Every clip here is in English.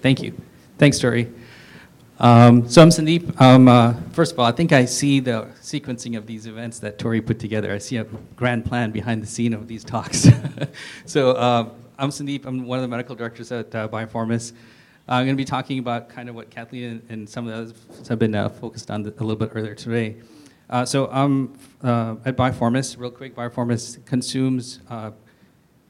Thank you. Thanks, Tori. Um, so I'm Sandeep. Um, uh, first of all, I think I see the sequencing of these events that Tori put together. I see a grand plan behind the scene of these talks. so uh, I'm Sandeep. I'm one of the medical directors at uh, Biofourmis. I'm going to be talking about kind of what Kathleen and, and some of the others have been uh, focused on a little bit earlier today. Uh, so I'm uh, at Biofourmis. Real quick, Biofourmis consumes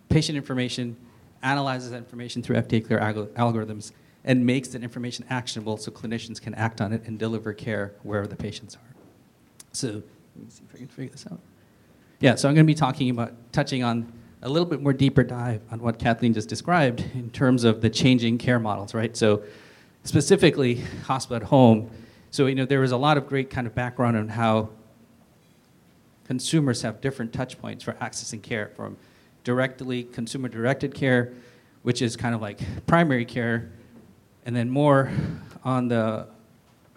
patient information, analyzes that information through FDA clear algorithms, and makes that information actionable so clinicians can act on it and deliver care wherever the patients are. So let me see if I can figure this out. Yeah, so I'm going to be talking about touching on a little bit more deeper dive on what Kathleen just described in terms of the changing care models, right? So specifically hospital at home. So you know there was a lot of great kind of background on how consumers have different touch points for accessing care from directly consumer directed care, which is kind of like primary care, and then more on the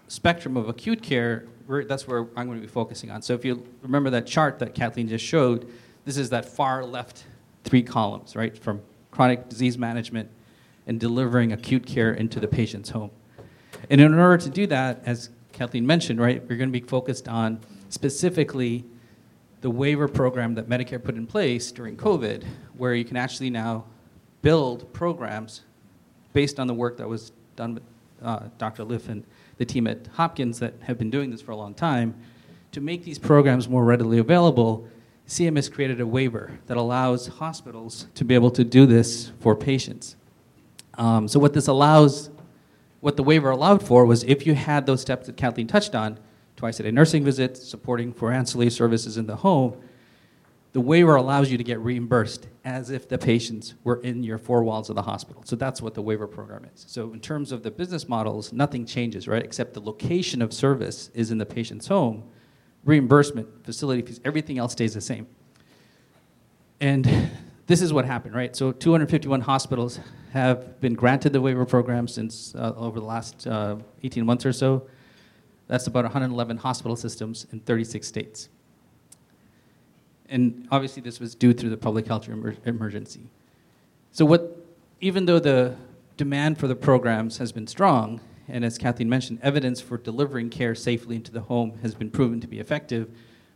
spectrum of acute care, that's where I'm going to be focusing on. So if you remember that chart that Kathleen just showed, this is that far left three columns, right, from chronic disease management and delivering acute care into the patient's home. And in order to do that, as Kathleen mentioned, right, we're going to be focused on specifically the waiver program that Medicare put in place during COVID, where you can actually now build programs based on the work that was done with uh, Dr. Leff and the team at Hopkins that have been doing this for a long time, to make these programs more readily available, CMS created a waiver that allows hospitals to be able to do this for patients. Um, so what this allows, what the waiver allowed for was if you had those steps that Kathleen touched on, twice a day nursing visits, supporting for ancillary services in the home, the waiver allows you to get reimbursed as if the patients were in your four walls of the hospital. So that's what the waiver program is. So in terms of the business models, nothing changes, right? Except the location of service is in the patient's home. Reimbursement, facility fees, everything else stays the same. And this is what happened, right? So 251 hospitals have been granted the waiver program since uh, over the last uh, 18 months or so. That's about 111 hospital systems in 36 states and obviously this was due through the public health emer- emergency. So what, even though the demand for the programs has been strong, and as Kathleen mentioned, evidence for delivering care safely into the home has been proven to be effective.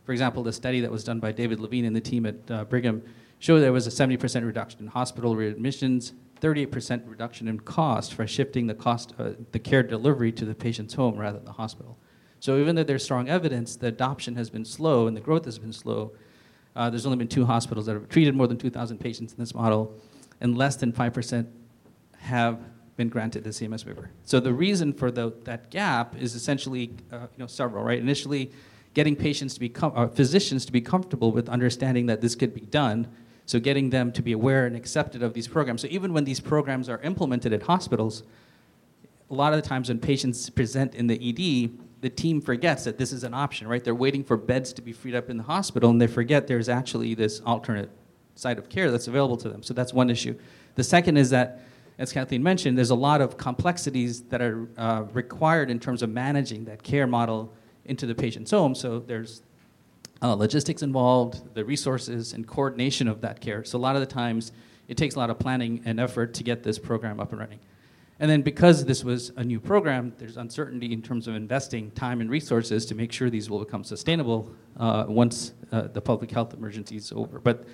For example, the study that was done by David Levine and the team at uh, Brigham showed there was a 70% reduction in hospital readmissions, 38% reduction in cost for shifting the cost, uh, the care delivery to the patient's home rather than the hospital. So even though there's strong evidence, the adoption has been slow and the growth has been slow. Uh, there's only been two hospitals that have treated more than 2,000 patients in this model, and less than 5% have been granted the CMS waiver. So the reason for the, that gap is essentially uh, you know, several, right? Initially, getting patients to be, com- uh, physicians to be comfortable with understanding that this could be done, so getting them to be aware and accepted of these programs. So even when these programs are implemented at hospitals, a lot of the times when patients present in the ED, the team forgets that this is an option, right? They're waiting for beds to be freed up in the hospital, and they forget there's actually this alternate site of care that's available to them. So that's one issue. The second is that, as Kathleen mentioned, there's a lot of complexities that are uh, required in terms of managing that care model into the patient's home. So there's uh, logistics involved, the resources, and coordination of that care. So a lot of the times, it takes a lot of planning and effort to get this program up and running. And then because this was a new program, there's uncertainty in terms of investing time and resources to make sure these will become sustainable uh, once uh, the public health emergency is over. But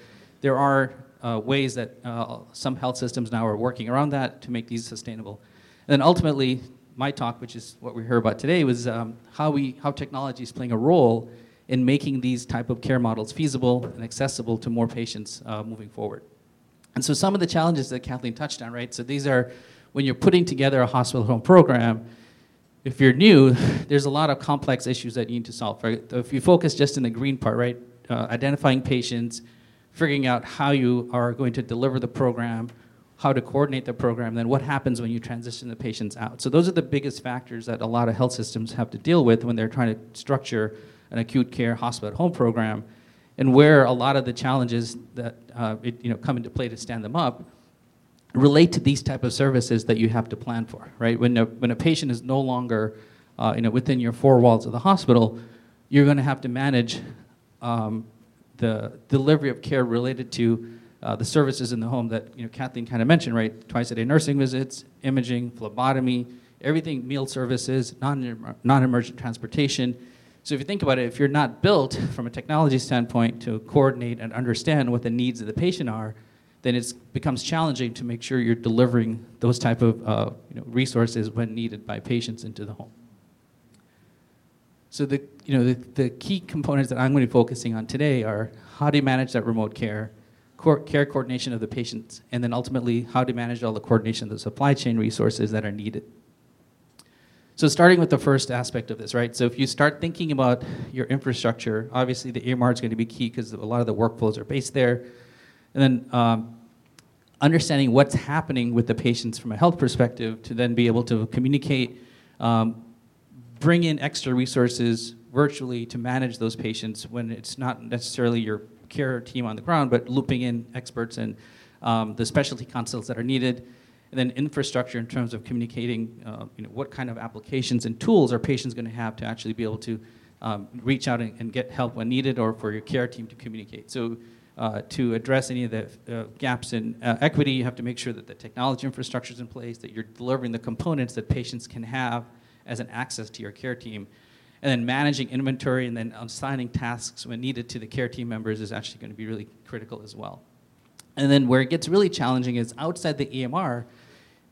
there are uh, ways that uh, some health systems now are working around that to make these sustainable. And then ultimately, my talk, which is what we heard about today, was um, how, we, how technology is playing a role in making these type of care models feasible and accessible to more patients uh, moving forward. And so some of the challenges that Kathleen touched on, right? So these are when you're putting together a hospital home program, if you're new, there's a lot of complex issues that you need to solve. Right? If you focus just in the green part, right, uh, identifying patients, figuring out how you are going to deliver the program, how to coordinate the program, then what happens when you transition the patients out. So those are the biggest factors that a lot of health systems have to deal with when they're trying to structure an acute care hospital at home program, and where a lot of the challenges that uh, it, you know come into play to stand them up relate to these type of services that you have to plan for, right? When a, when a patient is no longer uh, you know, within your four walls of the hospital, you're going to have to manage um, the delivery of care related to uh, the services in the home that you know Kathleen kind of mentioned, right? Twice a day nursing visits, imaging, phlebotomy, everything, meal services, non non-emergent transportation. So if you think about it, if you're not built from a technology standpoint to coordinate and understand what the needs of the patient are, then it becomes challenging to make sure you're delivering those type of uh, you know, resources when needed by patients into the home. So the, you know, the, the key components that I'm going to be focusing on today are how do you manage that remote care, care coordination of the patients, and then ultimately how to manage all the coordination of the supply chain resources that are needed. So starting with the first aspect of this, right? So if you start thinking about your infrastructure, obviously the EMR is going to be key because a lot of the workflows are based there. And then um, understanding what's happening with the patients from a health perspective to then be able to communicate, um, bring in extra resources virtually to manage those patients when it's not necessarily your care team on the ground, but looping in experts and um, the specialty consults that are needed. And then infrastructure in terms of communicating, uh, you know, what kind of applications and tools are patients going to have to actually be able to um, reach out and, and, get help when needed, or for your care team to communicate. So uh, to address any of the uh, gaps in uh, equity, you have to make sure that the technology infrastructure is in place, that you're delivering the components that patients can have as an access to your care team. And then managing inventory and then assigning tasks when needed to the care team members is actually going to be really critical as well. And then where it gets really challenging is outside the EMR,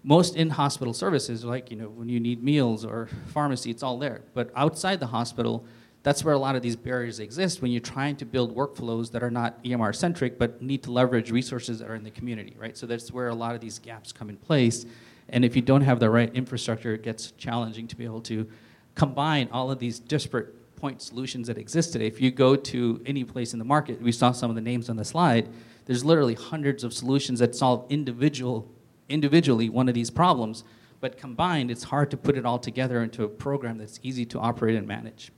most in-hospital services, like you know when you need meals or pharmacy, it's all there. But outside the hospital, that's where a lot of these barriers exist when you're trying to build workflows that are not EMR centric but need to leverage resources that are in the community, right? So that's where a lot of these gaps come in place. And if you don't have the right infrastructure, it gets challenging to be able to combine all of these disparate point solutions that exist today. If you go to any place in the market, we saw some of the names on the slide, there's literally hundreds of solutions that solve individual, individually one of these problems. But combined, it's hard to put it all together into a program that's easy to operate and manage.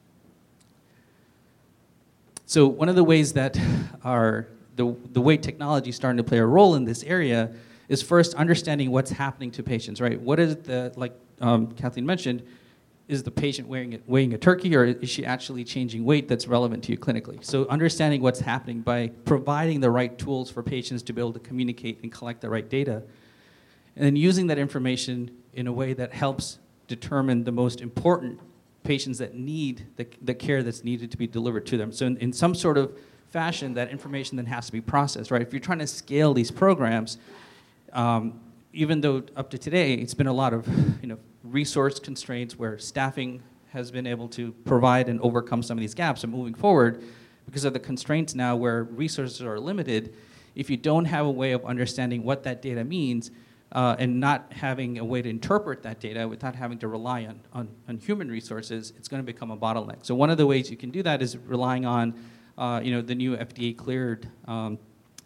So one of the ways that our the, the way technology is starting to play a role in this area is first understanding what's happening to patients, right? What is the, like um, Kathleen mentioned, is the patient weighing, weighing a turkey or is she actually changing weight that's relevant to you clinically? So understanding what's happening by providing the right tools for patients to be able to communicate and collect the right data. And then using that information in a way that helps determine the most important patients that need the, the care that's needed to be delivered to them. So in, in some sort of fashion, that information then has to be processed, right? If you're trying to scale these programs, um, even though up to today it's been a lot of you know resource constraints where staffing has been able to provide and overcome some of these gaps, and moving forward, because of the constraints now where resources are limited, if you don't have a way of understanding what that data means, uh, and not having a way to interpret that data without having to rely on, on, on, human resources, it's going to become a bottleneck. So one of the ways you can do that is relying on uh, you know, the new FDA cleared, um,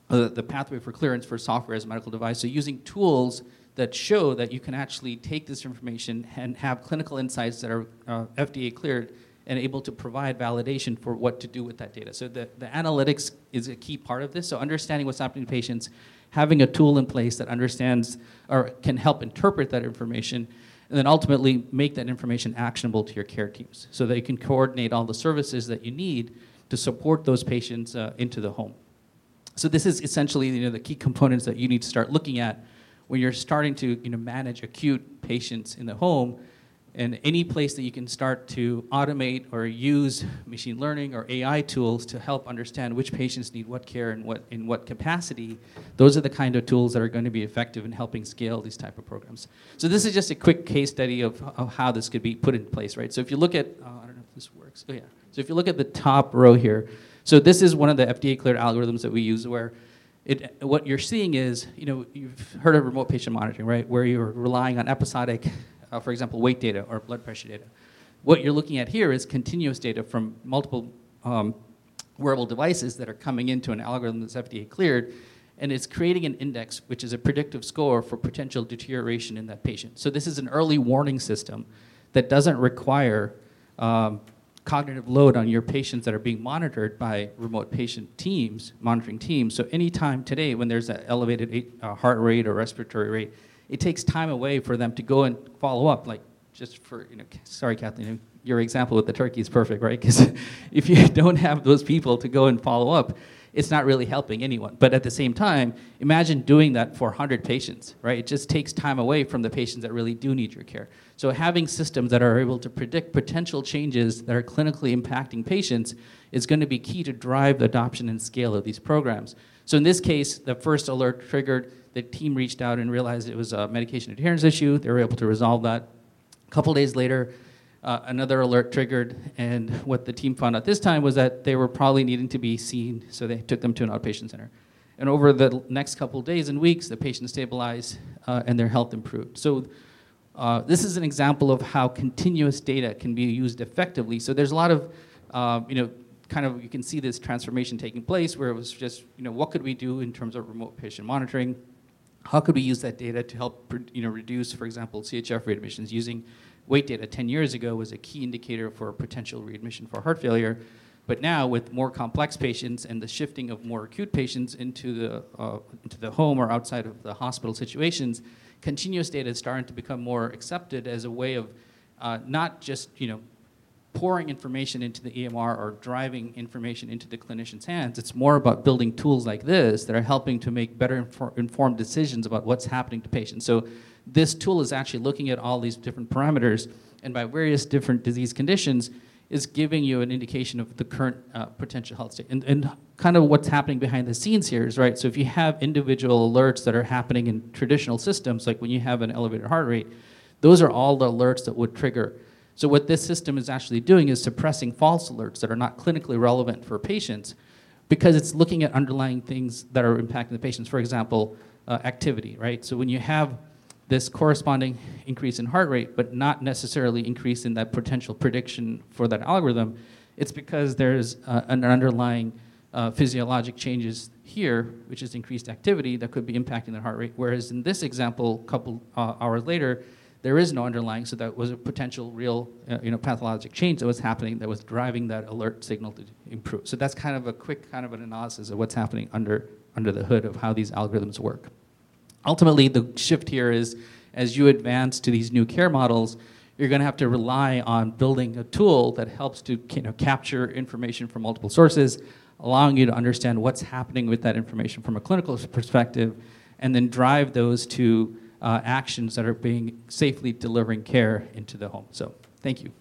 uh, the pathway for clearance for software as a medical device. So using tools that show that you can actually take this information and have clinical insights that are uh, FDA cleared and able to provide validation for what to do with that data. So the, the analytics is a key part of this. So understanding what's happening to patients having a tool in place that understands or can help interpret that information and then ultimately make that information actionable to your care teams so they can coordinate all the services that you need to support those patients uh, into the home. So this is essentially you know, the key components that you need to start looking at when you're starting to you know, manage acute patients in the home and any place that you can start to automate or use machine learning or AI tools to help understand which patients need what care and what in what capacity, those are the kind of tools that are going to be effective in helping scale these type of programs. So this is just a quick case study of, of how this could be put in place, right? So if you look at, uh, I don't know if this works. Oh yeah. So if you look at the top row here, so this is one of the FDA cleared algorithms that we use where it, what you're seeing is, you know, you've heard of remote patient monitoring, right? Where you're relying on episodic uh, for example, weight data or blood pressure data. What you're looking at here is continuous data from multiple um, wearable devices that are coming into an algorithm that's FDA cleared, and it's creating an index, which is a predictive score for potential deterioration in that patient. So this is an early warning system that doesn't require um, cognitive load on your patients that are being monitored by remote patient teams, monitoring teams. So anytime today when there's an elevated uh, heart rate or respiratory rate, it takes time away for them to go and follow up. Like, just for, you know, sorry, Kathleen, your example with the turkey is perfect, right? Because if you don't have those people to go and follow up, it's not really helping anyone. But at the same time, imagine doing that for 100 patients, right? It just takes time away from the patients that really do need your care. So having systems that are able to predict potential changes that are clinically impacting patients is going to be key to drive the adoption and scale of these programs. So in this case, the first alert triggered, the team reached out and realized it was a medication adherence issue. They were able to resolve that. A couple days later, uh, another alert triggered, and what the team found out this time was that they were probably needing to be seen, so they took them to an outpatient center. And over the next couple days and weeks, the patient stabilized uh, and their health improved. So uh, this is an example of how continuous data can be used effectively. So there's a lot of, uh, you know, kind of you can see this transformation taking place where it was just, you know, what could we do in terms of remote patient monitoring? How could we use that data to help, you know, reduce, for example, CHF readmissions using weight data 10 years ago was a key indicator for potential readmission for heart failure. But now, with more complex patients and the shifting of more acute patients into the, uh, into the home or outside of the hospital situations, continuous data is starting to become more accepted as a way of uh, not just you know, pouring information into the EMR or driving information into the clinician's hands. It's more about building tools like this that are helping to make better infor- informed decisions about what's happening to patients. So this tool is actually looking at all these different parameters and by various different disease conditions is giving you an indication of the current uh, potential health state. And, and kind of what's happening behind the scenes here is, right, so if you have individual alerts that are happening in traditional systems, like when you have an elevated heart rate, those are all the alerts that would trigger. So what this system is actually doing is suppressing false alerts that are not clinically relevant for patients because it's looking at underlying things that are impacting the patients. For example, uh, activity, right? So when you have this corresponding increase in heart rate, but not necessarily increase in that potential prediction for that algorithm, it's because there's uh, an underlying uh, physiologic changes here, which is increased activity that could be impacting the heart rate. Whereas in this example, a couple uh, hours later, there is no underlying, so that was a potential real, uh, you know, pathologic change that was happening that was driving that alert signal to improve. So that's kind of a quick kind of an analysis of what's happening under under the hood of how these algorithms work ultimately, the shift here is as you advance to these new care models, you're going to have to rely on building a tool that helps to you know, capture information from multiple sources, allowing you to understand what's happening with that information from a clinical perspective, and then drive those to uh, actions that are being safely delivering care into the home. So, thank you.